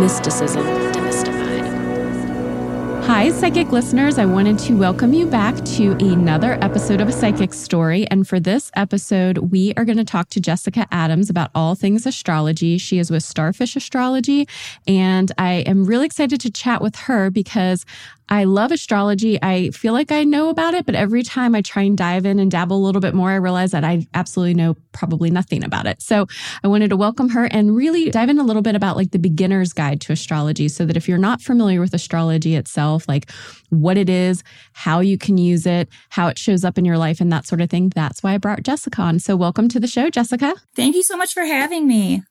Mysticism demystified. Hi, psychic listeners. I wanted to welcome you back to another episode of A Psychic Story. And for this episode, we are going to talk to Jessica Adams about all things astrology. She is with Starfish Astrology. And I am really excited to chat with her because I love astrology. I feel like I know about it, but every time I try and dive in and dabble a little bit more, I realize that I absolutely know probably nothing about it. So I wanted to welcome her and really dive in a little bit about like the beginner's guide to astrology so that if you're not familiar with astrology itself, like what it is, how you can use it, how it shows up in your life, and that sort of thing, that's why I brought Jessica on. So welcome to the show, Jessica. Thank you so much for having me.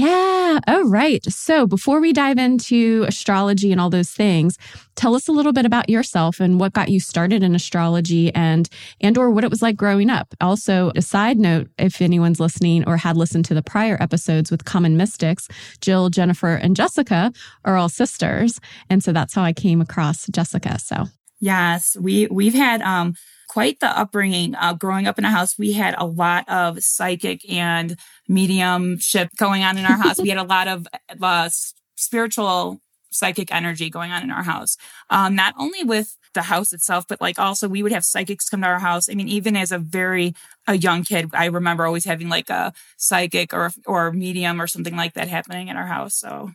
Yeah. Oh, right. So before we dive into astrology and all those things, tell us a little bit about yourself and what got you started in astrology and and or what it was like growing up. Also, a side note, if anyone's listening or had listened to the prior episodes with Common Mystics, Jill, Jennifer, and Jessica are all sisters. And so that's how I came across Jessica. So Yes, we we've had um quite the upbringing. Uh, growing up in a house, we had a lot of psychic and mediumship going on in our house. we had a lot of uh, spiritual psychic energy going on in our house. Um, not only with the house itself, but like also we would have psychics come to our house. I mean, even as a very a young kid, I remember always having like a psychic or or medium or something like that happening in our house. So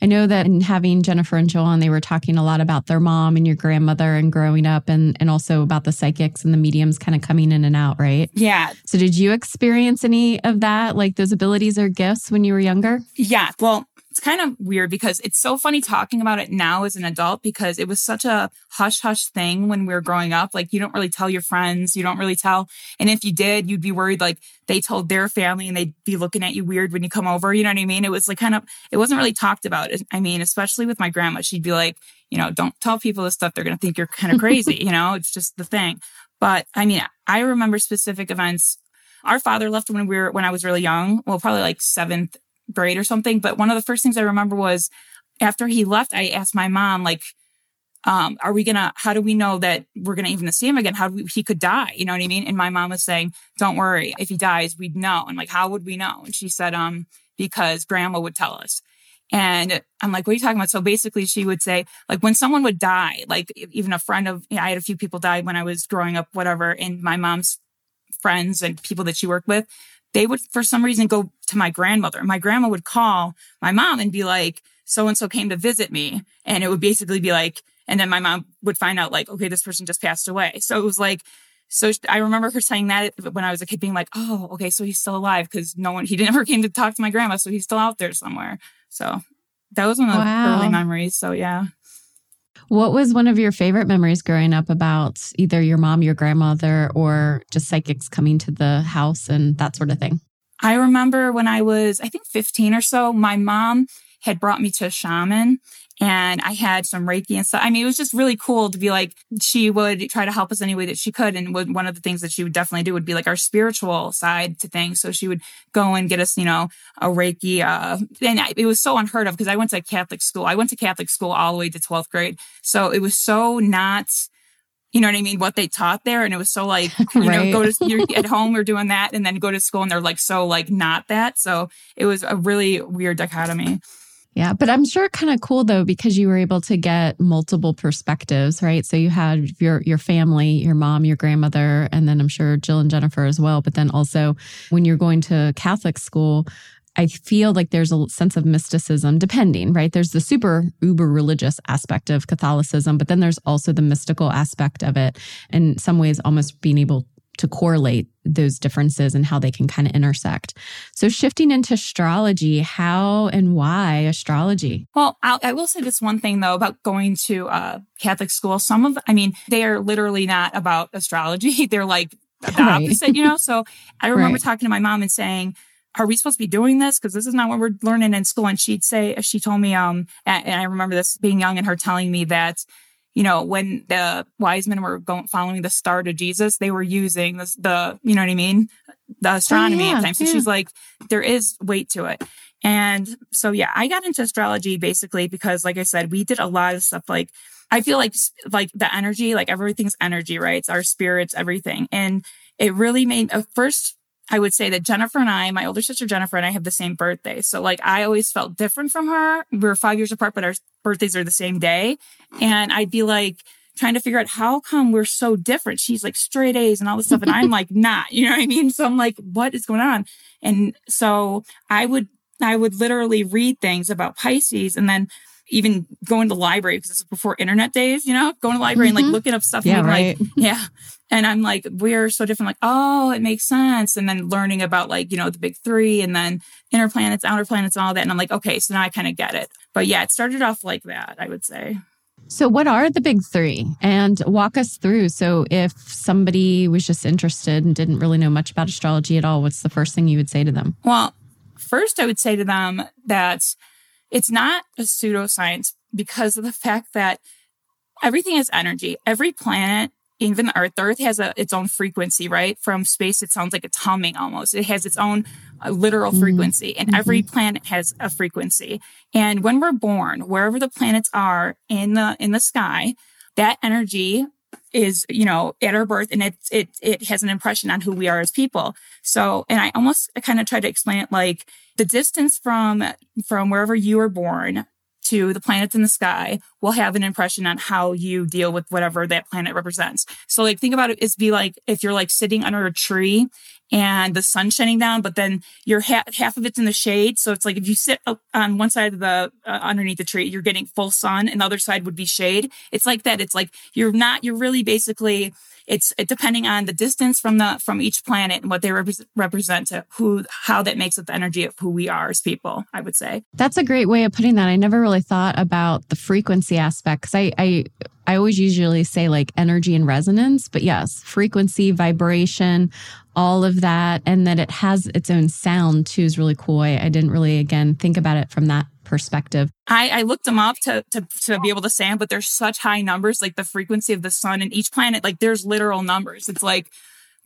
I know that in having Jennifer and Joel on, they were talking a lot about their mom and your grandmother and growing up and, and also about the psychics and the mediums kind of coming in and out, right? Yeah. So did you experience any of that, like those abilities or gifts when you were younger? Yeah. Well, it's kind of weird because it's so funny talking about it now as an adult because it was such a hush hush thing when we were growing up. Like you don't really tell your friends, you don't really tell. And if you did, you'd be worried like they told their family and they'd be looking at you weird when you come over. You know what I mean? It was like kind of, it wasn't really talked about. I mean, especially with my grandma, she'd be like, you know, don't tell people this stuff. They're going to think you're kind of crazy. you know, it's just the thing. But I mean, I remember specific events our father left when we were when I was really young. Well, probably like seventh, grade or something. But one of the first things I remember was after he left, I asked my mom, like, um, are we gonna, how do we know that we're gonna even see him again? How do we, he could die? You know what I mean? And my mom was saying, don't worry. If he dies, we'd know. And like, how would we know? And she said, um, because grandma would tell us. And I'm like, what are you talking about? So basically she would say, like when someone would die, like even a friend of, you know, I had a few people die when I was growing up, whatever. And my mom's friends and people that she worked with, they would, for some reason, go to my grandmother. My grandma would call my mom and be like, so and so came to visit me. And it would basically be like, and then my mom would find out, like, okay, this person just passed away. So it was like, so I remember her saying that when I was a kid, being like, oh, okay, so he's still alive because no one, he never came to talk to my grandma. So he's still out there somewhere. So that was one of wow. the early memories. So yeah. What was one of your favorite memories growing up about either your mom, your grandmother, or just psychics coming to the house and that sort of thing? I remember when I was, I think 15 or so, my mom had brought me to a shaman and I had some Reiki and stuff. I mean, it was just really cool to be like, she would try to help us any way that she could. And would, one of the things that she would definitely do would be like our spiritual side to things. So she would go and get us, you know, a Reiki. Uh, and it was so unheard of because I went to Catholic school. I went to Catholic school all the way to 12th grade. So it was so not, you know what I mean? What they taught there. And it was so like, you right. know, go to, you're at home, we're doing that and then go to school and they're like, so like not that. So it was a really weird dichotomy. Yeah, but I'm sure kind of cool though because you were able to get multiple perspectives, right? So you had your your family, your mom, your grandmother, and then I'm sure Jill and Jennifer as well. But then also when you're going to Catholic school, I feel like there's a sense of mysticism, depending, right? There's the super uber religious aspect of Catholicism, but then there's also the mystical aspect of it. In some ways, almost being able to correlate those differences and how they can kind of intersect. So, shifting into astrology, how and why astrology? Well, I'll, I will say this one thing though about going to uh, Catholic school. Some of, I mean, they are literally not about astrology. They're like the right. opposite, you know? So, I remember right. talking to my mom and saying, are we supposed to be doing this? Because this is not what we're learning in school. And she'd say, she told me, um, and, I remember this being young and her telling me that, you know, when the wise men were going, following the star to Jesus, they were using this, the, you know what I mean? The astronomy oh, yeah, at times. So yeah. she's like, there is weight to it. And so, yeah, I got into astrology basically because, like I said, we did a lot of stuff like, I feel like, like the energy, like everything's energy, right? It's our spirits, everything. And it really made a first I would say that Jennifer and I, my older sister Jennifer and I have the same birthday. So like I always felt different from her. We are five years apart, but our birthdays are the same day. And I'd be like trying to figure out how come we're so different. She's like straight A's and all this stuff. And I'm like, not, you know what I mean? So I'm like, what is going on? And so I would, I would literally read things about Pisces and then even going to the library because this is before internet days, you know, going to the library mm-hmm. and like mm-hmm. looking up stuff yeah, and right. like, yeah. And I'm like, we're so different. Like, oh, it makes sense. And then learning about like, you know, the big three and then inner planets, outer planets and all that. And I'm like, okay, so now I kind of get it. But yeah, it started off like that, I would say. So, what are the big three? And walk us through. So, if somebody was just interested and didn't really know much about astrology at all, what's the first thing you would say to them? Well, first, I would say to them that it's not a pseudoscience because of the fact that everything is energy. Every planet, even the Earth, the Earth has a, its own frequency, right? From space, it sounds like it's humming almost. It has its own uh, literal mm-hmm. frequency, and mm-hmm. every planet has a frequency. And when we're born, wherever the planets are in the in the sky, that energy is you know at our birth and it it it has an impression on who we are as people so and i almost kind of try to explain it like the distance from from wherever you were born to the planets in the sky will have an impression on how you deal with whatever that planet represents. So like think about it as be like if you're like sitting under a tree and the sun's shining down, but then you're ha- half of it's in the shade. So it's like if you sit on one side of the uh, underneath the tree, you're getting full sun, and the other side would be shade. It's like that. It's like you're not. You're really basically it's depending on the distance from the from each planet and what they rep- represent to who how that makes up the energy of who we are as people i would say that's a great way of putting that i never really thought about the frequency aspect because I, I I always usually say like energy and resonance, but yes, frequency, vibration, all of that. And that it has its own sound too is really cool. I, I didn't really, again, think about it from that perspective. I, I looked them up to, to, to be able to say them, but there's such high numbers, like the frequency of the sun and each planet, like there's literal numbers. It's like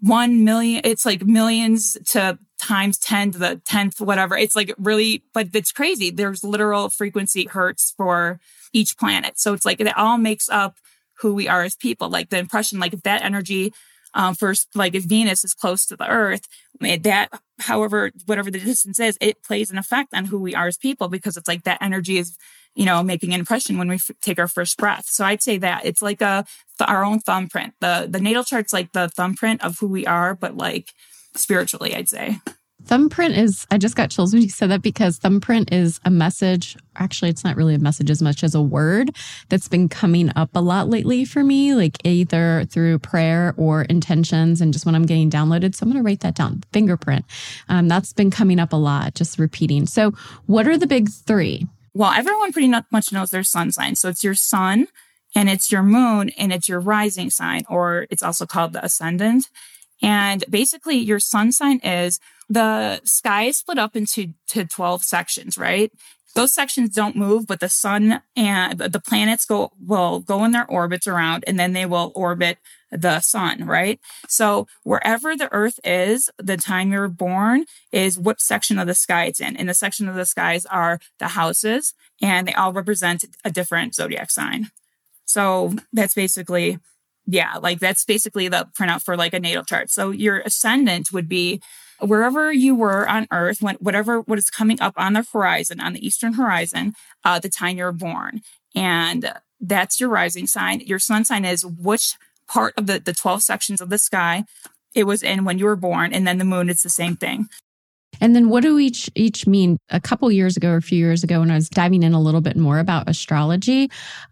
1 million, it's like millions to times 10 to the 10th, whatever. It's like really, but it's crazy. There's literal frequency hertz for each planet. So it's like it all makes up who we are as people. Like the impression, like if that energy um, first, like if Venus is close to the Earth, that, however, whatever the distance is, it plays an effect on who we are as people because it's like that energy is, you know, making an impression when we f- take our first breath. So I'd say that it's like a th- our own thumbprint. The the natal chart's like the thumbprint of who we are, but like spiritually, I'd say. Thumbprint is, I just got chills when you said that because thumbprint is a message. Actually, it's not really a message as much as a word that's been coming up a lot lately for me, like either through prayer or intentions and just when I'm getting downloaded. So I'm going to write that down. Fingerprint. Um, that's been coming up a lot, just repeating. So, what are the big three? Well, everyone pretty much knows their sun sign. So it's your sun and it's your moon and it's your rising sign, or it's also called the ascendant. And basically, your sun sign is the sky is split up into to 12 sections, right? Those sections don't move, but the sun and the planets go will go in their orbits around and then they will orbit the sun, right? So wherever the earth is, the time you're born is what section of the sky it's in. And the section of the skies are the houses and they all represent a different zodiac sign. So that's basically Yeah, like that's basically the printout for like a natal chart. So your ascendant would be wherever you were on Earth, when, whatever what is coming up on the horizon, on the eastern horizon, uh, the time you were born, and that's your rising sign. Your sun sign is which part of the the twelve sections of the sky it was in when you were born, and then the moon. It's the same thing. And then what do each each mean? A couple years ago or a few years ago, when I was diving in a little bit more about astrology,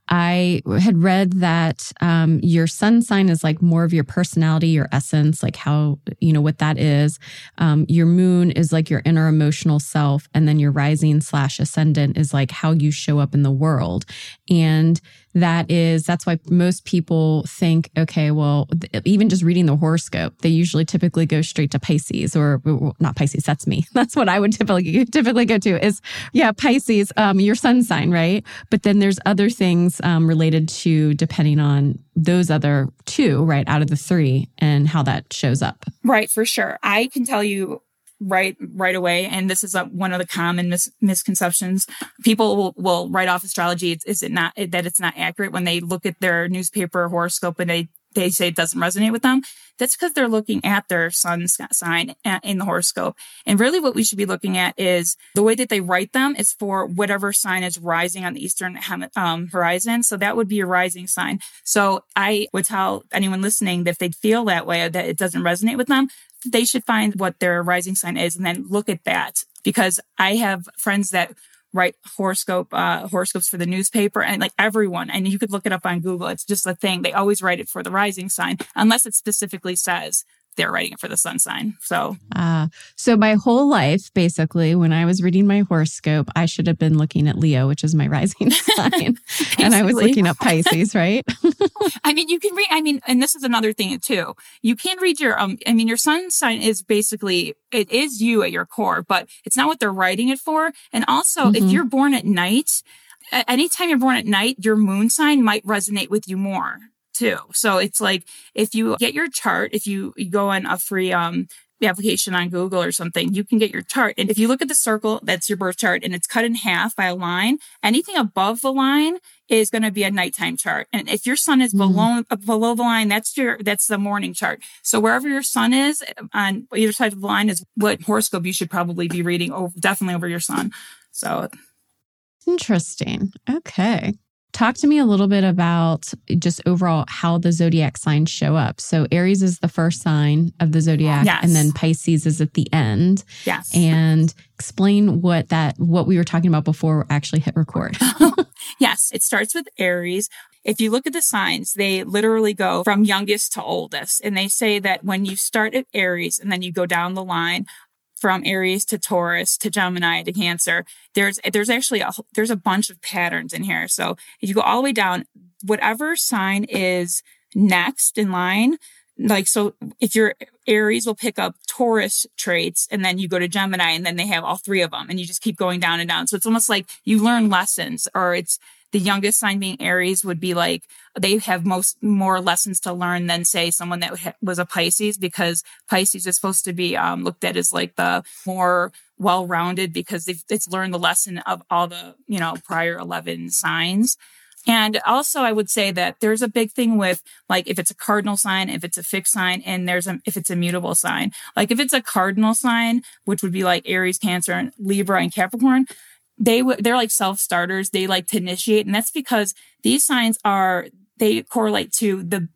I had read that um, your sun sign is like more of your personality, your essence, like how you know what that is. Um, your moon is like your inner emotional self, and then your rising slash ascendant is like how you show up in the world. And that is that's why most people think okay well even just reading the horoscope they usually typically go straight to pisces or well, not pisces that's me. That's what i would typically typically go to is yeah pisces um, your sun sign right? But then there's other things um, related to depending on those other two right out of the three and how that shows up. Right for sure. I can tell you right right away. And this is a, one of the common mis- misconceptions. People will, will write off astrology. Is, is it not that it's not accurate. When they look at their newspaper horoscope and they they say it doesn't resonate with them that's because they're looking at their sun sign in the horoscope. And really what we should be looking at is the way that they write them is for whatever sign is rising on the eastern um, horizon. So that would be a rising sign. So i would tell anyone listening that if they feel that way that it doesn't resonate with them they should find what their rising sign is and then look at that. Because I have friends that write horoscope uh, horoscopes for the newspaper and like everyone and you could look it up on google. It's just a thing. They always write it for the rising sign unless it specifically says they're writing it for the sun sign. So, uh, so my whole life, basically, when I was reading my horoscope, I should have been looking at Leo, which is my rising sign, and I was looking at Pisces, right? I mean, you can read. I mean, and this is another thing too. You can read your. Um, I mean, your sun sign is basically it is you at your core, but it's not what they're writing it for. And also, mm-hmm. if you're born at night, anytime you're born at night, your moon sign might resonate with you more too. So it's like if you get your chart, if you, you go on a free um application on Google or something, you can get your chart. And if you look at the circle, that's your birth chart and it's cut in half by a line, anything above the line is going to be a nighttime chart. And if your sun is mm-hmm. below, uh, below the line, that's your, that's the morning chart. So wherever your sun is on either side of the line is what horoscope you should probably be reading over, definitely over your sun. So interesting. Okay. Talk to me a little bit about just overall how the zodiac signs show up. So Aries is the first sign of the zodiac yes. and then Pisces is at the end. Yes. And explain what that what we were talking about before actually hit record. yes, it starts with Aries. If you look at the signs, they literally go from youngest to oldest. And they say that when you start at Aries and then you go down the line, from Aries to Taurus to Gemini to Cancer. There's there's actually a there's a bunch of patterns in here. So if you go all the way down, whatever sign is next in line, like so if you're Aries will pick up Taurus traits and then you go to Gemini and then they have all three of them and you just keep going down and down. So it's almost like you learn lessons or it's the youngest sign being Aries would be like they have most more lessons to learn than say someone that was a Pisces because Pisces is supposed to be um, looked at as like the more well-rounded because it's learned the lesson of all the you know prior 11 signs. And also, I would say that there's a big thing with like if it's a cardinal sign, if it's a fixed sign, and there's a if it's a mutable sign. Like if it's a cardinal sign, which would be like Aries, Cancer, and Libra and Capricorn, they they're like self starters. They like to initiate, and that's because these signs are they correlate to the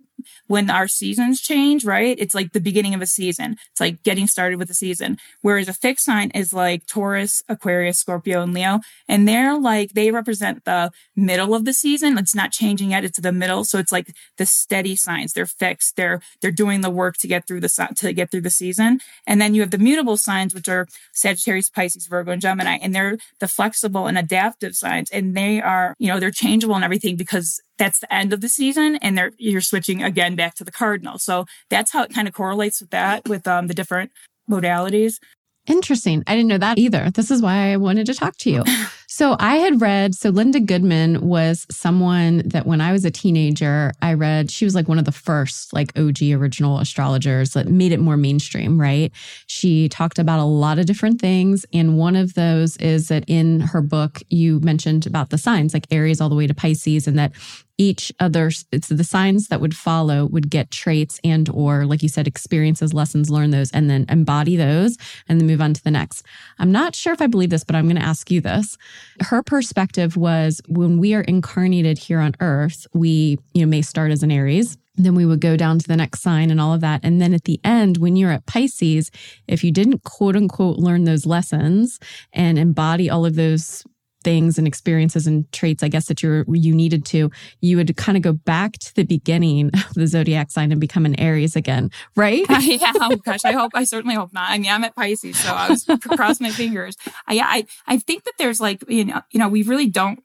when our seasons change, right? It's like the beginning of a season. It's like getting started with the season. Whereas a fixed sign is like Taurus, Aquarius, Scorpio, and Leo. And they're like, they represent the middle of the season. It's not changing yet. It's the middle. So it's like the steady signs. They're fixed. They're, they're doing the work to get through the, to get through the season. And then you have the mutable signs, which are Sagittarius, Pisces, Virgo, and Gemini. And they're the flexible and adaptive signs. And they are, you know, they're changeable and everything because that's the end of the season and they're you're switching again back to the cardinal so that's how it kind of correlates with that with um, the different modalities Interesting. I didn't know that either. This is why I wanted to talk to you. So I had read, so Linda Goodman was someone that when I was a teenager, I read, she was like one of the first like OG original astrologers that made it more mainstream, right? She talked about a lot of different things. And one of those is that in her book, you mentioned about the signs like Aries all the way to Pisces and that each other it's the signs that would follow would get traits and or like you said experiences lessons learn those and then embody those and then move on to the next i'm not sure if i believe this but i'm going to ask you this her perspective was when we are incarnated here on earth we you know may start as an aries then we would go down to the next sign and all of that. And then at the end, when you're at Pisces, if you didn't quote unquote learn those lessons and embody all of those things and experiences and traits, I guess, that you you needed to, you would kind of go back to the beginning of the zodiac sign and become an Aries again, right? yeah. Oh gosh, I hope. I certainly hope not. I mean, I'm at Pisces, so I was cross my fingers. I, I I think that there's like you know you know we really don't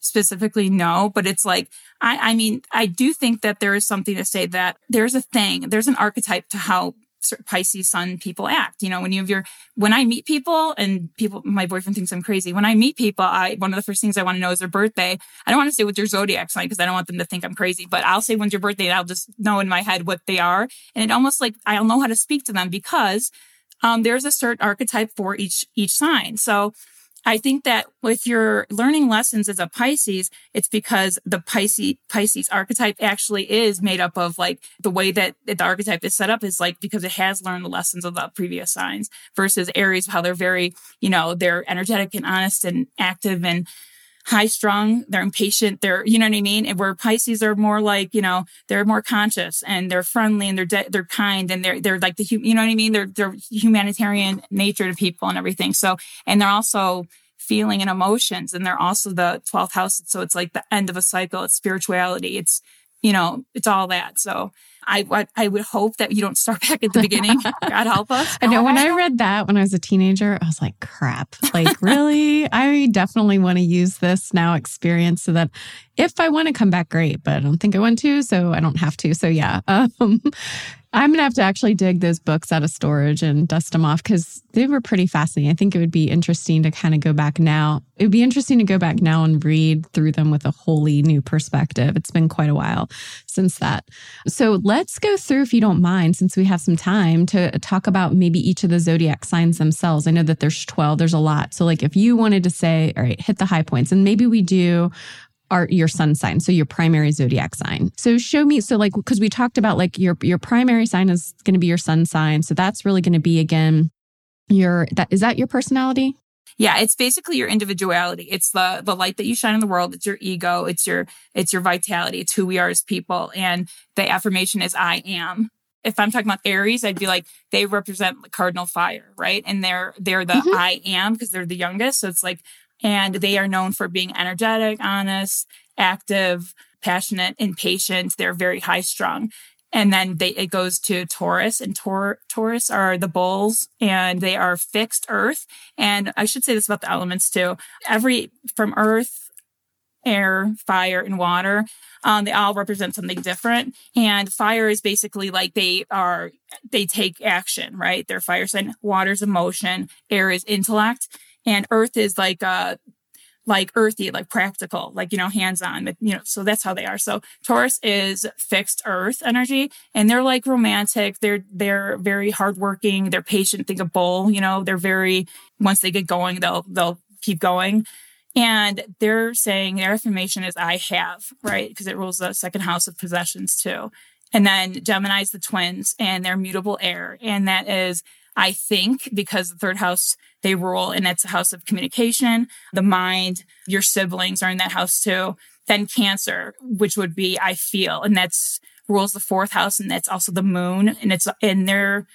specifically know, but it's like I I mean I do think that there is something to say that there's a thing, there's an archetype to how Pisces sun people act. You know, when you have your, when I meet people and people, my boyfriend thinks I'm crazy. When I meet people, I, one of the first things I want to know is their birthday. I don't want to say what's your zodiac sign because I don't want them to think I'm crazy, but I'll say when's your birthday and I'll just know in my head what they are. And it almost like I'll know how to speak to them because, um, there's a certain archetype for each, each sign. So, I think that with your learning lessons as a Pisces, it's because the Pisces, Pisces archetype actually is made up of like the way that the archetype is set up is like because it has learned the lessons of the previous signs versus Aries, how they're very, you know, they're energetic and honest and active and high strung, they're impatient, they're, you know what I mean? And where Pisces are more like, you know, they're more conscious and they're friendly and they're, de- they're kind and they're, they're like the, you know what I mean? They're, they're humanitarian nature to people and everything. So, and they're also feeling and emotions and they're also the 12th house. So it's like the end of a cycle. It's spirituality. It's, you know, it's all that. So I, I would hope that you don't start back at the beginning. God help us. I know when I read that when I was a teenager, I was like, crap, like really? I definitely want to use this now experience so that if I want to come back, great, but I don't think I want to. So I don't have to. So yeah. Um, I'm going to have to actually dig those books out of storage and dust them off because they were pretty fascinating. I think it would be interesting to kind of go back now. It would be interesting to go back now and read through them with a wholly new perspective. It's been quite a while since that. So let's go through, if you don't mind, since we have some time to talk about maybe each of the zodiac signs themselves. I know that there's 12, there's a lot. So, like, if you wanted to say, all right, hit the high points, and maybe we do are your sun sign so your primary zodiac sign. So show me so like because we talked about like your your primary sign is going to be your sun sign so that's really going to be again your that is that your personality? Yeah it's basically your individuality. It's the the light that you shine in the world. It's your ego. It's your it's your vitality. It's who we are as people. And the affirmation is i am. If i'm talking about aries i'd be like they represent the cardinal fire right? And they're they're the mm-hmm. i am because they're the youngest. So it's like and they are known for being energetic, honest, active, passionate, impatient. They're very high strung. And then they, it goes to Taurus and Taurus are the bulls and they are fixed earth. And I should say this about the elements too. Every from earth, air, fire, and water, um, they all represent something different. And fire is basically like they are, they take action, right? They're fire sign. Water's emotion. Air is intellect and earth is like uh like earthy, like practical, like, you know, hands on, you know, so that's how they are. So Taurus is fixed earth energy and they're like romantic. They're, they're very hardworking. They're patient. Think of bull, you know, they're very, once they get going, they'll, they'll keep going. And they're saying their affirmation is I have, right? Because it rules the second house of possessions too. And then Gemini's the twins and they're mutable air. And that is I think because the third house they rule and it's a house of communication, the mind, your siblings are in that house too. Then cancer, which would be I feel, and that's rules the fourth house and that's also the moon and it's in their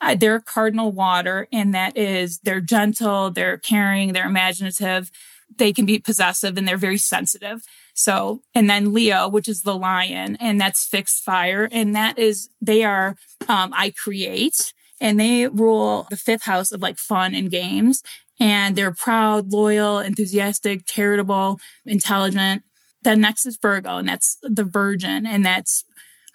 uh, they're cardinal water and that is they're gentle, they're caring, they're imaginative, they can be possessive and they're very sensitive. So, and then Leo, which is the lion, and that's fixed fire. And that is, they are, um, I create and they rule the fifth house of like fun and games. And they're proud, loyal, enthusiastic, charitable, intelligent. Then next is Virgo, and that's the virgin, and that's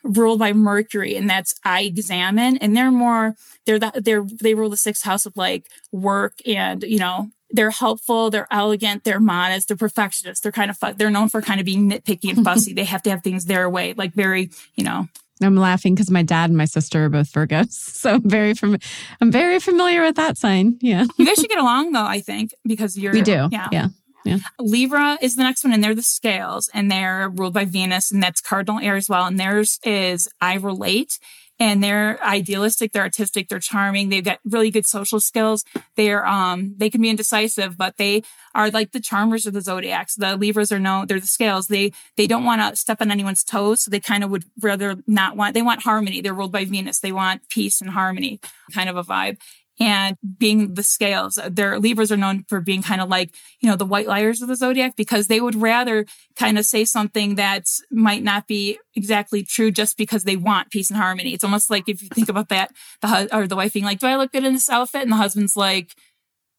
ruled by Mercury, and that's I examine. And they're more, they're the, they're they rule the sixth house of like work and you know they're helpful, they're elegant, they're modest, they're perfectionists. They're kind of fu- they're known for kind of being nitpicky and fussy. they have to have things their way, like very you know I'm laughing because my dad and my sister are both Virgos, so I'm very fam- I'm very familiar with that sign. Yeah, you guys should get along though. I think because you're we do. Yeah, yeah. Yeah. Libra is the next one, and they're the scales, and they're ruled by Venus, and that's cardinal air as well. And theirs is I relate. And they're idealistic, they're artistic, they're charming, they've got really good social skills. They're um they can be indecisive, but they are like the charmers of the zodiacs. The Libras are known, they're the scales. They they don't want to step on anyone's toes, so they kind of would rather not want they want harmony. They're ruled by Venus. They want peace and harmony, kind of a vibe and being the scales. Their Libras are known for being kind of like, you know, the white liars of the zodiac because they would rather kind of say something that might not be exactly true just because they want peace and harmony. It's almost like if you think about that, the husband or the wife being like, do I look good in this outfit? And the husband's like,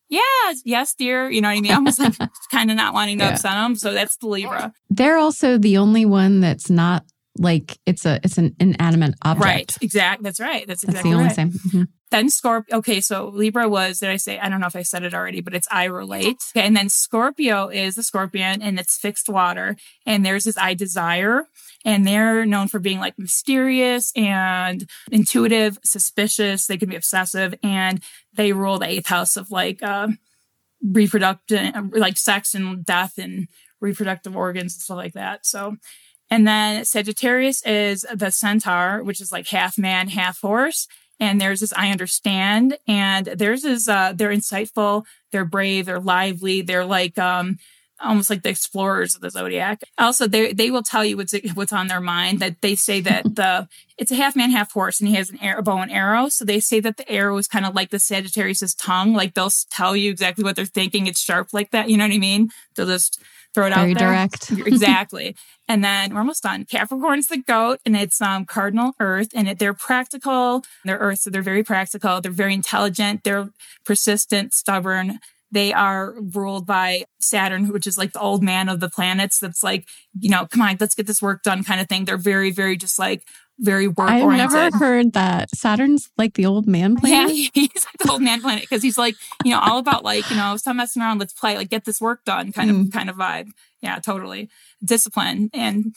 yeah, yes, dear. You know what I mean? Almost like kind of not wanting to yeah. upset them. So that's the Libra. They're also the only one that's not like it's a it's an inanimate object. Right. Exact. That's right. That's exactly the only right. same. Mm-hmm. Then Scorpio. Okay, so Libra was. Did I say? I don't know if I said it already, but it's I relate. Okay, and then Scorpio is the Scorpion, and it's fixed water, and there's this I desire, and they're known for being like mysterious and intuitive, suspicious. They can be obsessive, and they rule the eighth house of like uh, reproductive, like sex and death and reproductive organs and stuff like that. So and then Sagittarius is the centaur, which is like half man, half horse. And theirs is I understand. And theirs is uh they're insightful, they're brave, they're lively, they're like um almost like the explorers of the zodiac. Also, they they will tell you what's what's on their mind. That they say that the it's a half man, half horse, and he has an arrow, bow and arrow. So they say that the arrow is kind of like the Sagittarius's tongue. Like they'll tell you exactly what they're thinking. It's sharp like that. You know what I mean? They'll just throw it Very out there. direct. exactly. And then we're almost done. Capricorn's the goat and it's um, cardinal earth and it, they're practical. They're earth, so they're very practical. They're very intelligent. They're persistent, stubborn. They are ruled by Saturn, which is like the old man of the planets. That's like, you know, come on, let's get this work done kind of thing. They're very, very just like very work I've never heard that Saturn's like the old man planet. Yeah, he's like the old man planet because he's like, you know, all about like, you know, stop messing around, let's play, like get this work done kind mm. of kind of vibe. Yeah, totally. Discipline. And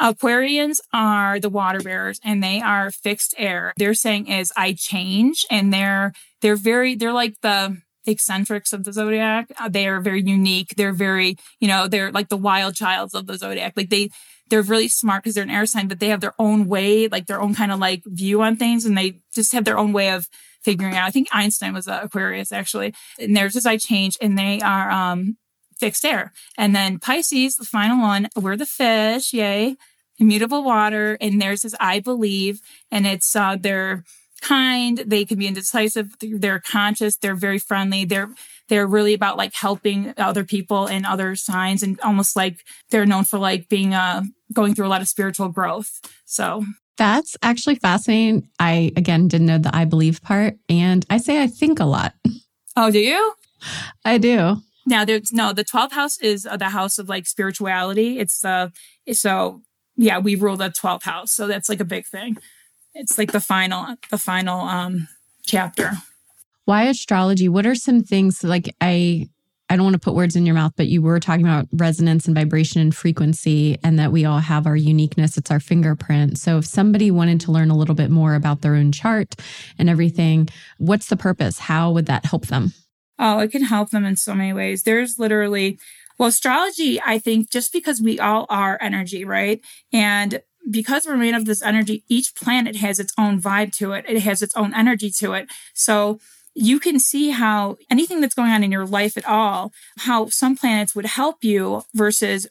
Aquarians are the water bearers and they are fixed air. They're saying is I change and they're they're very they're like the eccentrics of the zodiac. Uh, they are very unique. They're very, you know, they're like the wild childs of the zodiac. Like they they're really smart because they're an air sign, but they have their own way, like their own kind of like view on things and they just have their own way of figuring out. I think Einstein was Aquarius actually. And theirs is I change and they are um fixed air. And then Pisces, the final one, we're the fish, yay. Immutable water. And theirs is I believe. And it's uh they're kind, they can be indecisive, they're conscious, they're very friendly, they're they're really about like helping other people and other signs and almost like they're known for like being uh going through a lot of spiritual growth. So that's actually fascinating. I again didn't know the I believe part and I say I think a lot. Oh, do you? I do. Now there's no the 12th house is uh, the house of like spirituality. It's uh so yeah, we rule the 12th house. So that's like a big thing. It's like the final the final um chapter. Why astrology? What are some things like I I don't want to put words in your mouth, but you were talking about resonance and vibration and frequency, and that we all have our uniqueness. It's our fingerprint. So, if somebody wanted to learn a little bit more about their own chart and everything, what's the purpose? How would that help them? Oh, it can help them in so many ways. There's literally, well, astrology, I think, just because we all are energy, right? And because we're made of this energy, each planet has its own vibe to it. It has its own energy to it. So, you can see how anything that's going on in your life at all, how some planets would help you versus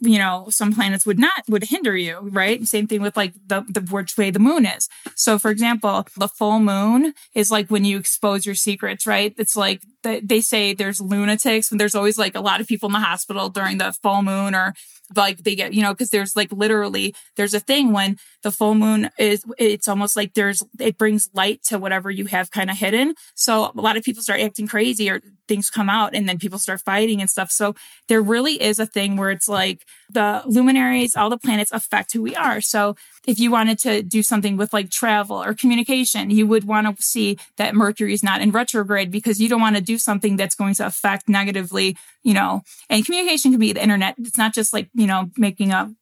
you know some planets would not would hinder you right same thing with like the the which way the moon is so for example the full moon is like when you expose your secrets right it's like they say there's lunatics and there's always like a lot of people in the hospital during the full moon or like they get, you know, because there's like literally, there's a thing when the full moon is, it's almost like there's, it brings light to whatever you have kind of hidden. So a lot of people start acting crazy or things come out and then people start fighting and stuff. So there really is a thing where it's like the luminaries, all the planets affect who we are. So if you wanted to do something with like travel or communication, you would want to see that Mercury is not in retrograde because you don't want to do something that's going to affect negatively, you know, and communication can be the internet. It's not just like, you know, making a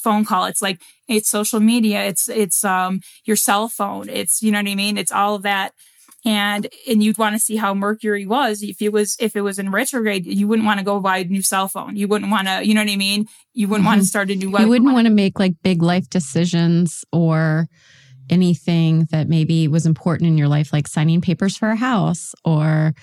phone call. It's like, it's social media. It's, it's, um, your cell phone. It's, you know what I mean? It's all of that. And and you'd want to see how Mercury was. If it was if it was in retrograde, you wouldn't want to go buy a new cell phone. You wouldn't want to, you know what I mean? You wouldn't mm-hmm. want to start a new. You wouldn't want to make like big life decisions or anything that maybe was important in your life, like signing papers for a house or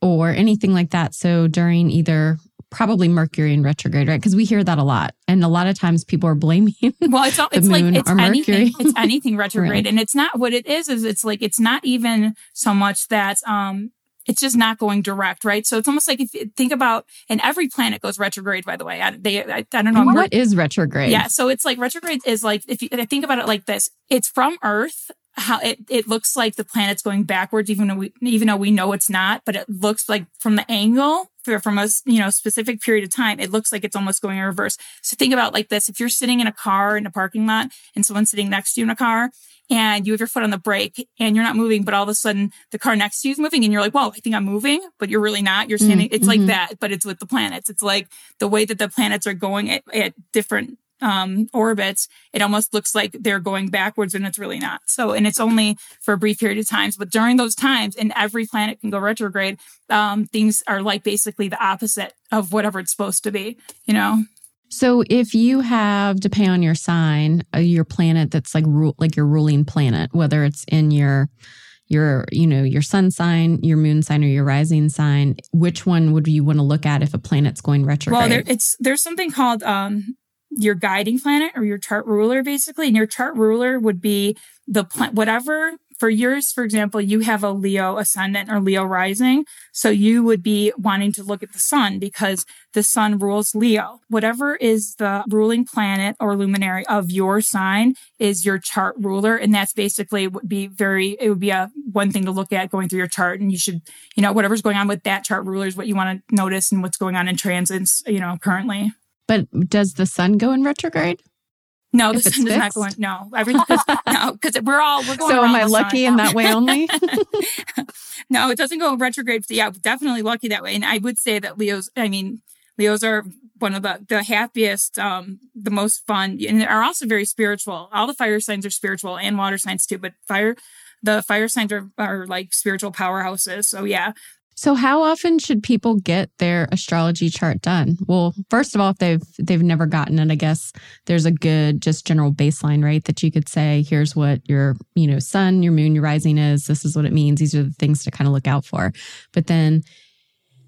or anything like that. So during either probably Mercury in retrograde, right? Because we hear that a lot, and a lot of times people are blaming. Well, it's it's like it's anything. It's anything retrograde, right. and it's not what it is. Is it's like it's not even so much that um it's just not going direct, right? So it's almost like if you think about, and every planet goes retrograde, by the way. I, they, I, I don't know. And what is retrograde? Yeah. So it's like retrograde is like, if you if think about it like this, it's from Earth how it, it looks like the planet's going backwards, even though we, even though we know it's not, but it looks like from the angle from a, you know, specific period of time, it looks like it's almost going in reverse. So think about like this. If you're sitting in a car in a parking lot and someone's sitting next to you in a car and you have your foot on the brake and you're not moving, but all of a sudden the car next to you is moving and you're like, whoa, I think I'm moving, but you're really not. You're standing. Mm-hmm. It's like mm-hmm. that, but it's with the planets. It's like the way that the planets are going at, at different um, orbits, it almost looks like they're going backwards and it's really not. So, and it's only for a brief period of times, but during those times, and every planet can go retrograde, um, things are like basically the opposite of whatever it's supposed to be, you know? So if you have, depending on your sign, uh, your planet that's like ru- like your ruling planet, whether it's in your your you know your sun sign, your moon sign, or your rising sign, which one would you want to look at if a planet's going retrograde? Well, there, it's there's something called um, your guiding planet or your chart ruler basically. And your chart ruler would be the plant whatever for yours for example you have a leo ascendant or leo rising so you would be wanting to look at the sun because the sun rules leo. Whatever is the ruling planet or luminary of your sign is your chart ruler and that's basically would be very it would be a one thing to look at going through your chart and you should you know whatever's going on with that chart ruler is what you want to notice and what's going on in transits you know currently but does the sun go in retrograde? No, the sun does not go in. No, everything. No, because we're all we're going. So am I lucky sun. in that way only? no, it doesn't go in retrograde. Yeah, definitely lucky that way. And I would say that Leo's. I mean, Leos are one of the the happiest, um, the most fun, and are also very spiritual. All the fire signs are spiritual, and water signs too. But fire, the fire signs are are like spiritual powerhouses. So yeah, so how often should people get their astrology chart done? Well, first of all, if they've they've never gotten it, I guess there's a good just general baseline, right? That you could say, here's what your, you know, sun, your moon, your rising is. This is what it means. These are the things to kind of look out for. But then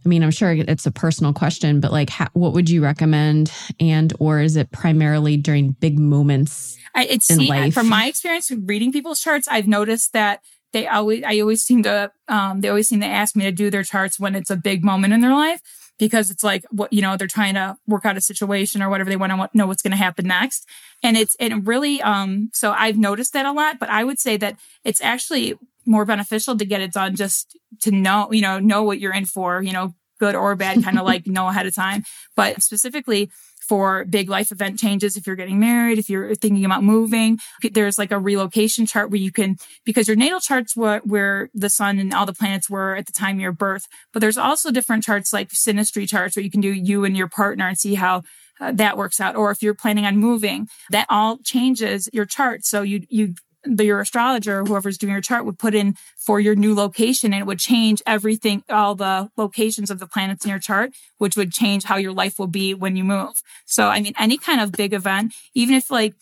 I mean, I'm sure it's a personal question, but like, how, what would you recommend? And or is it primarily during big moments I, it's in life? From my experience reading people's charts, I've noticed that they always I always seem to um, they always seem to ask me to do their charts when it's a big moment in their life because it's like what you know they're trying to work out a situation or whatever they want to know what's going to happen next. And it's it really um so I've noticed that a lot but I would say that it's actually more beneficial to get it done just to know you know know what you're in for you know good or bad kind of like know ahead of time. But specifically for big life event changes. If you're getting married, if you're thinking about moving, there's like a relocation chart where you can, because your natal chart's what, where the sun and all the planets were at the time of your birth. But there's also different charts like synastry charts where you can do you and your partner and see how uh, that works out. Or if you're planning on moving, that all changes your chart. So you, you the, your astrologer whoever's doing your chart would put in for your new location and it would change everything, all the locations of the planets in your chart, which would change how your life will be when you move. So, I mean, any kind of big event, even if like,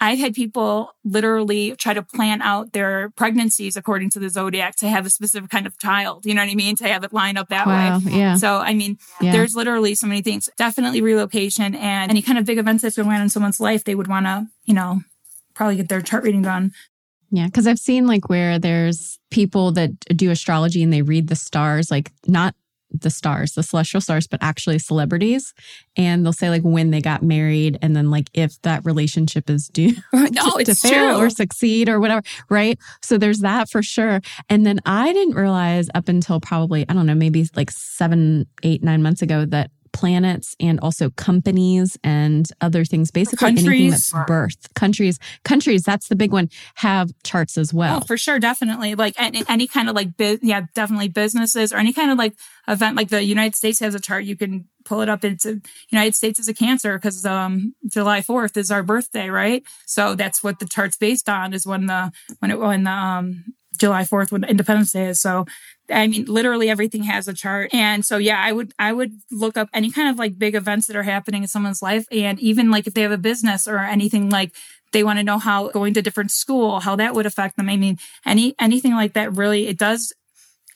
I've had people literally try to plan out their pregnancies according to the zodiac to have a specific kind of child. You know what I mean? To have it line up that wow, way. Yeah. So, I mean, yeah. there's literally so many things. Definitely relocation and any kind of big events that's going on in someone's life, they would want to, you know, probably get their chart reading done. Yeah, because I've seen like where there's people that do astrology and they read the stars, like not the stars, the celestial stars, but actually celebrities. And they'll say like when they got married and then like if that relationship is due no, to, to fail true. or succeed or whatever. Right. So there's that for sure. And then I didn't realize up until probably, I don't know, maybe like seven, eight, nine months ago that planets and also companies and other things. Basically countries. anything that's birth countries. Countries that's the big one have charts as well. Oh, for sure definitely. Like any, any kind of like bu- yeah definitely businesses or any kind of like event like the united states has a chart. You can pull it up. Into united states is a cancer because um july 4th is our birthday right? So that's what the chart's based on is when the when it when the um July 4th when Independence Day is. So I mean, literally everything has a chart. And so, yeah, I would, I would look up any kind of like big events that are happening in someone's life. And even like if they have a business or anything like they want to know how going to different school, how that would affect them. I mean, any, anything like that really, it does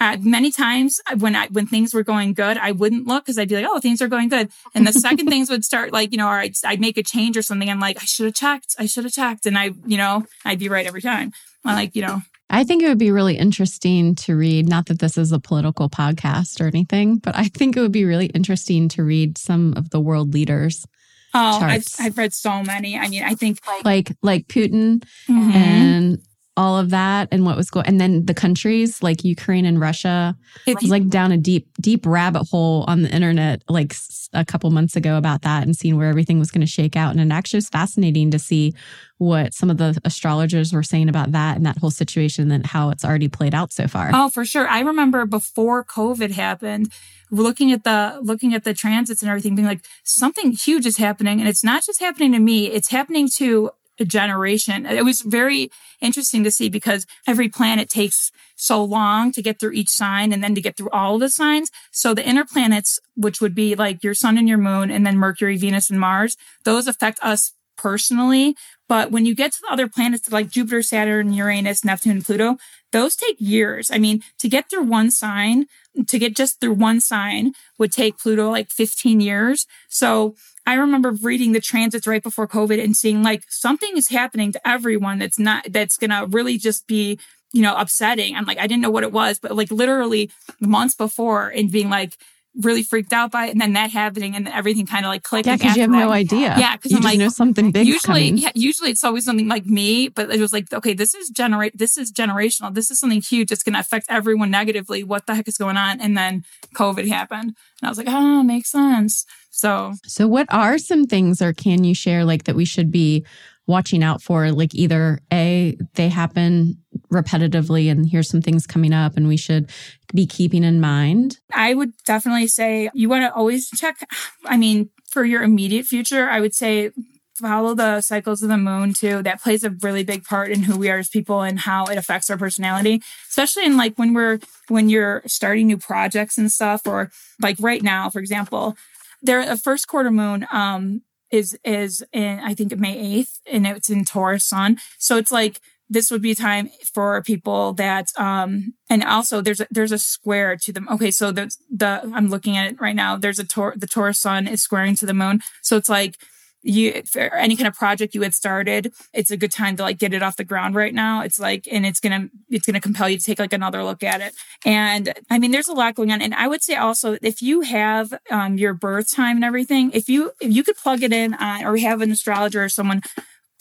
uh, many times when I, when things were going good, I wouldn't look because I'd be like, oh, things are going good. And the second things would start like, you know, or I'd, I'd make a change or something. I'm like, I should have checked. I should have checked. And I, you know, I'd be right every time. I'm like, you know, I think it would be really interesting to read, not that this is a political podcast or anything, but I think it would be really interesting to read some of the world leaders. Oh, I've, I've, read so many. I mean, I think like like Putin mm-hmm. and all of that and what was going and then the countries like Ukraine and Russia it was like down a deep deep rabbit hole on the internet like a couple months ago about that and seeing where everything was going to shake out and it actually was fascinating to see what some of the astrologers were saying about that and that whole situation and how it's already played out so far. Oh, for sure. I remember before COVID happened looking at the looking at the transits and everything being like something huge is happening and it's not just happening to me, it's happening to generation. It was very interesting to see because every planet takes so long to get through each sign and then to get through all the signs. So the inner planets, which would be like your sun and your moon and then Mercury, Venus and Mars, those affect us personally. But when you get to the other planets like Jupiter, Saturn, Uranus, Neptune, and Pluto, those take years. I mean, to get through one sign, to get just through one sign would take Pluto like 15 years. So I remember reading the transits right before COVID and seeing like something is happening to everyone that's not, that's going to really just be, you know, upsetting. I'm like, I didn't know what it was, but like literally months before and being like, really freaked out by it, and then that happening, and everything kind of like clicked. Yeah, because you have that. no idea. Yeah, because I'm like, know something big. Usually, yeah, usually it's always something like me, but it was like, okay, this is generate, this is generational. This is something huge. It's going to affect everyone negatively. What the heck is going on? And then COVID happened, and I was like, oh, makes sense. So, so what are some things, or can you share like that we should be watching out for like either a they happen repetitively and here's some things coming up and we should be keeping in mind. I would definitely say you want to always check i mean for your immediate future i would say follow the cycles of the moon too. That plays a really big part in who we are as people and how it affects our personality especially in like when we're when you're starting new projects and stuff or like right now for example there a first quarter moon um is is in I think May 8th and it's in Taurus sun. So it's like this would be time for people that um and also there's a, there's a square to them. Okay, so the the I'm looking at it right now. There's a tor- the Taurus sun is squaring to the moon. So it's like you for any kind of project you had started it's a good time to like get it off the ground right now. It's like and it's gonna it's gonna compel you to take like another look at it. And i mean there's a lot going on. And i would say also if you have um, your birth time and everything if you if you could plug it in on or have an astrologer or someone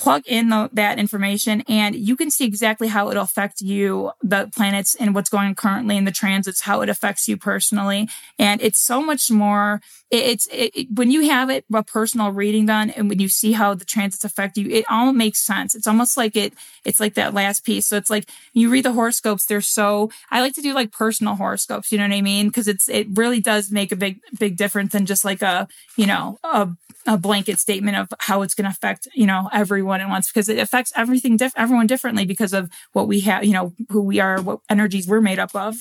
plug in the, that information and you can see exactly how it'll affect you, the planets and what's going on currently in the transits, how it affects you personally. And it's so much more, it, it's, it, it, when you have it, a personal reading done and when you see how the transits affect you, it all makes sense. It's almost like it, it's like that last piece. So it's like you read the horoscopes, they're so, I like to do like personal horoscopes, you know what I mean? Cause it's, it really does make a big, big difference than just like a, you know, a, a blanket statement of how it's going to affect, you know, everyone at once because it affects everything, diff- everyone differently because of what we have, you know, who we are, what energies we're made up of.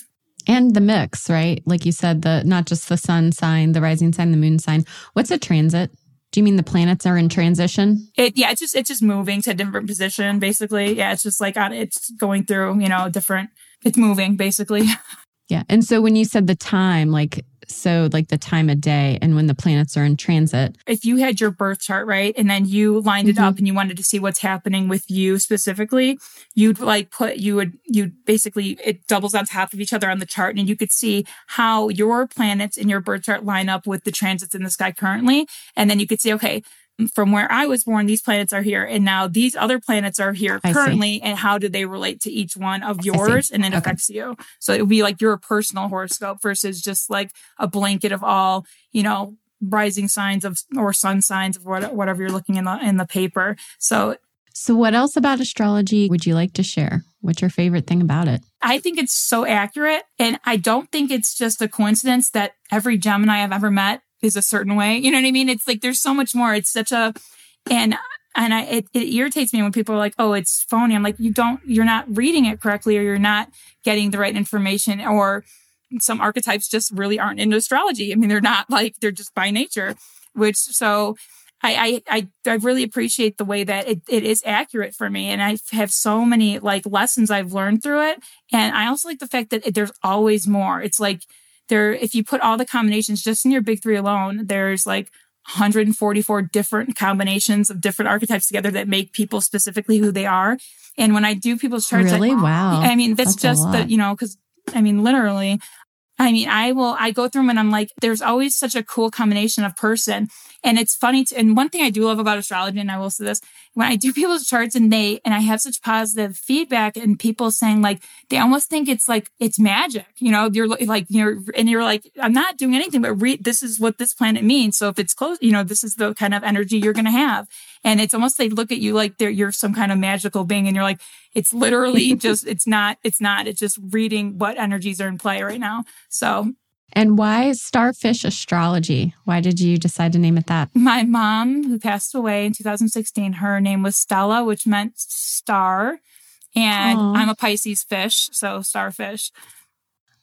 And the mix, right? Like you said, the not just the sun sign, the rising sign, the moon sign. What's a transit? Do you mean the planets are in transition? It yeah, it's just it's just moving to a different position, basically. Yeah, it's just like on it's going through, you know, different it's moving basically. Yeah. And so when you said the time, like so like the time of day and when the planets are in transit. If you had your birth chart, right, and then you lined it mm-hmm. up and you wanted to see what's happening with you specifically, you'd like put, you would, you'd basically, it doubles on top of each other on the chart and you could see how your planets in your birth chart line up with the transits in the sky currently. And then you could see, okay, from where I was born, these planets are here. And now these other planets are here currently. And how do they relate to each one of yours? And it okay. affects you. So it would be like your personal horoscope versus just like a blanket of all, you know, rising signs of or sun signs of what, whatever you're looking in the in the paper. So so what else about astrology would you like to share? What's your favorite thing about it? I think it's so accurate. And I don't think it's just a coincidence that every Gemini I've ever met is a certain way. You know what I mean? It's like there's so much more. It's such a, and And I, it, it irritates me when people are like, oh, it's phony. I'm like, you don't, you're not reading it correctly or you're not getting the right information or some archetypes just really aren't into astrology. I mean, they're not like, they're just by nature, which so I, I, I, really appreciate the way that it, it is accurate for me. And I have so many like lessons I've learned through it. And I also like the fact that there's always more. It's like there, if you put all the combinations just in your big three alone, there's like 144 different combinations of different archetypes together that make people specifically who they are. And when I do people's charts, really, I, wow. I mean, that's, that's just the, you know, cause I mean, literally, I mean, I will, I go through them and I'm like, there's always such a cool combination of person. And it's funny. To, and one thing I do love about astrology, and I will say this, when I do people's charts and they, and I have such positive feedback and people saying like, they almost think it's like, it's magic, you know, you're like, you're, and you're like, I'm not doing anything, but read, this is what this planet means. So if it's close, you know, this is the kind of energy you're going to have. And it's almost they look at you like they're, you're some kind of magical being and you're like, it's literally just, it's not, it's not, it's just reading what energies are in play right now. So. And why Starfish Astrology? Why did you decide to name it that? My mom, who passed away in 2016, her name was Stella, which meant star. And Aww. I'm a Pisces fish, so starfish.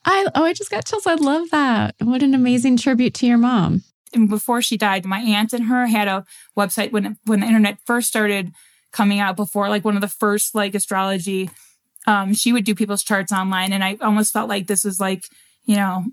I oh, I just got chills. I love that. What an amazing tribute to your mom. And before she died, my aunt and her had a website when when the internet first started coming out before like one of the first like astrology um, she would do people's charts online and i almost felt like this was like you know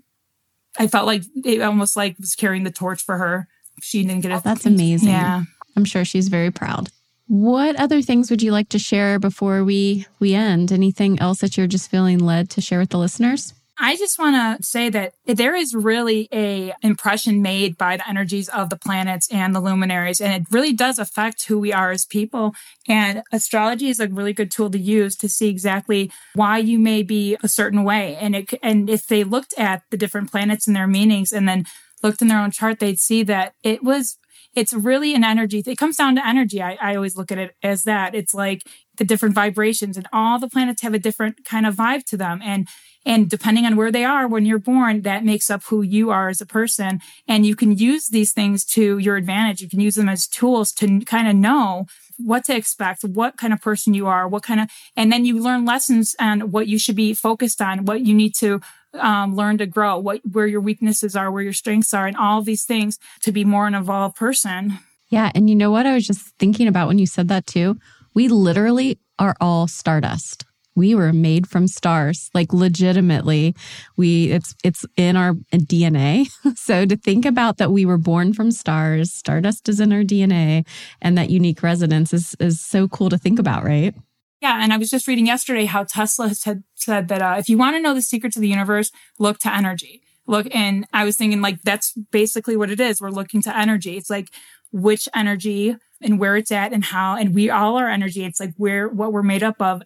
i felt like it almost like was carrying the torch for her. She didn't get it oh, that's amazing. Yeah. I'm sure she's very proud. What other things would you like to share before we we end? Anything else that you're just feeling led to share with the listeners I just want to say that there is really a impression made by the energies of the planets and the luminaries, and it really does affect who we are as people. And astrology is a really good tool to use to see exactly why you may be a certain way. And it, and if they looked at the different planets and their meanings and then looked in their own chart, they'd see that it was it's really an energy. It comes down to energy. I, I, always look at it as that. It's like the different vibrations and all the planets have a different kind of vibe to them. And and depending on where they are when you're born, that makes up who you are as a person. And you can use these things to your advantage. You can use them as tools to kind of know what to expect, what kind of person you are, what kind of, and then you learn lessons on what you should be focused on, what you need to um, learn to grow, what, where your weaknesses are, where your strengths are, and all these things to be more an evolved person. Yeah. And you know what? I was just thinking about when you said that too. We literally are all stardust. We were made from stars like legitimately. We it's it's in our dna so to think about that we were born from stars stardust is in our dna and that unique resonance is is so cool to think about right? Yeah and i was just reading yesterday how tesla had said that uh, if you want to know the secrets of the universe look to energy. Look and i was thinking like that's basically what it is. We're looking to energy. It's like which energy and where it's at and how and we all are energy it's like where what we're made up of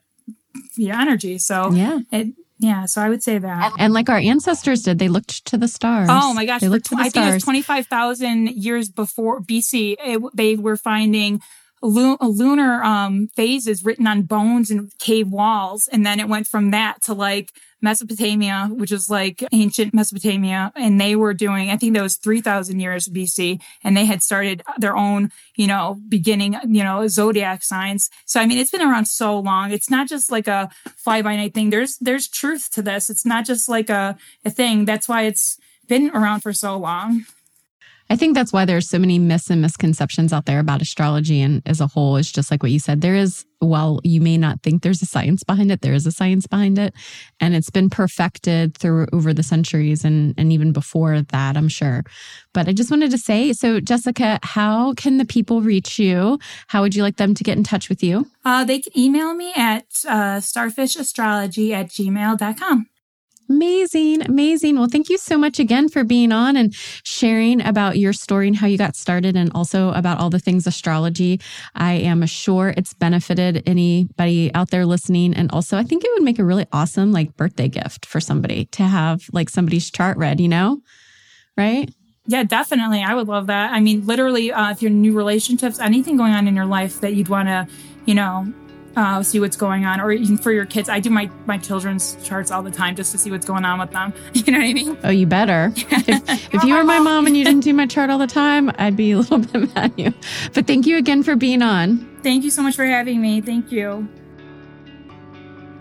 via energy. So yeah, it, yeah. So I would say that. And like our ancestors did, they looked to the stars. Oh my gosh. They looked to the I stars. think it was 25,000 years before BC. It, they were finding lunar um, phases written on bones and cave walls. And then it went from that to like Mesopotamia, which is like ancient Mesopotamia. And they were doing, I think that was 3000 years BC. And they had started their own, you know, beginning, you know, zodiac signs. So, I mean, it's been around so long. It's not just like a fly by night thing. There's, there's truth to this. It's not just like a, a thing. That's why it's been around for so long. I think that's why there's so many myths and misconceptions out there about astrology and as a whole. It's just like what you said. There is, while you may not think there's a science behind it, there is a science behind it. And it's been perfected through over the centuries and, and even before that, I'm sure. But I just wanted to say, so Jessica, how can the people reach you? How would you like them to get in touch with you? Uh, they can email me at uh, starfishastrology at gmail.com. Amazing. Amazing. Well, thank you so much again for being on and sharing about your story and how you got started and also about all the things astrology. I am sure it's benefited anybody out there listening. And also, I think it would make a really awesome like birthday gift for somebody to have like somebody's chart read, you know? Right? Yeah, definitely. I would love that. I mean, literally, uh, if you're in new relationships, anything going on in your life that you'd want to, you know, uh, see what's going on, or even for your kids. I do my my children's charts all the time just to see what's going on with them. You know what I mean? Oh, you better. if, if you were my mom and you didn't do my chart all the time, I'd be a little bit mad at you. But thank you again for being on. Thank you so much for having me. Thank you.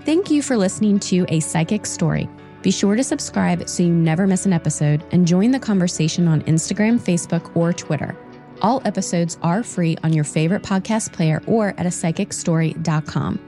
Thank you for listening to A Psychic Story. Be sure to subscribe so you never miss an episode and join the conversation on Instagram, Facebook, or Twitter. All episodes are free on your favorite podcast player or at a psychicstory.com.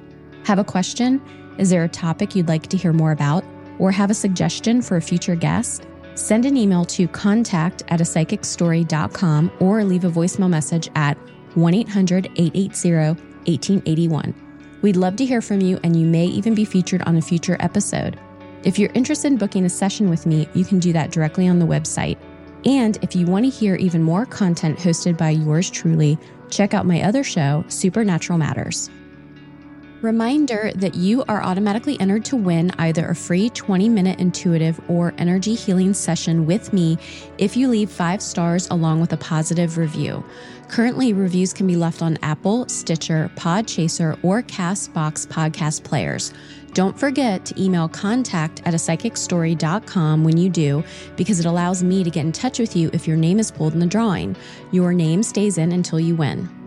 Have a question? Is there a topic you'd like to hear more about? Or have a suggestion for a future guest? Send an email to contact at a psychicstory.com or leave a voicemail message at 1 800 880 1881. We'd love to hear from you, and you may even be featured on a future episode. If you're interested in booking a session with me, you can do that directly on the website. And if you want to hear even more content hosted by yours truly, check out my other show, Supernatural Matters. Reminder that you are automatically entered to win either a free 20 minute intuitive or energy healing session with me if you leave five stars along with a positive review. Currently, reviews can be left on Apple, Stitcher, Podchaser, or Castbox podcast players. Don't forget to email contact at a psychicstory.com when you do, because it allows me to get in touch with you if your name is pulled in the drawing. Your name stays in until you win.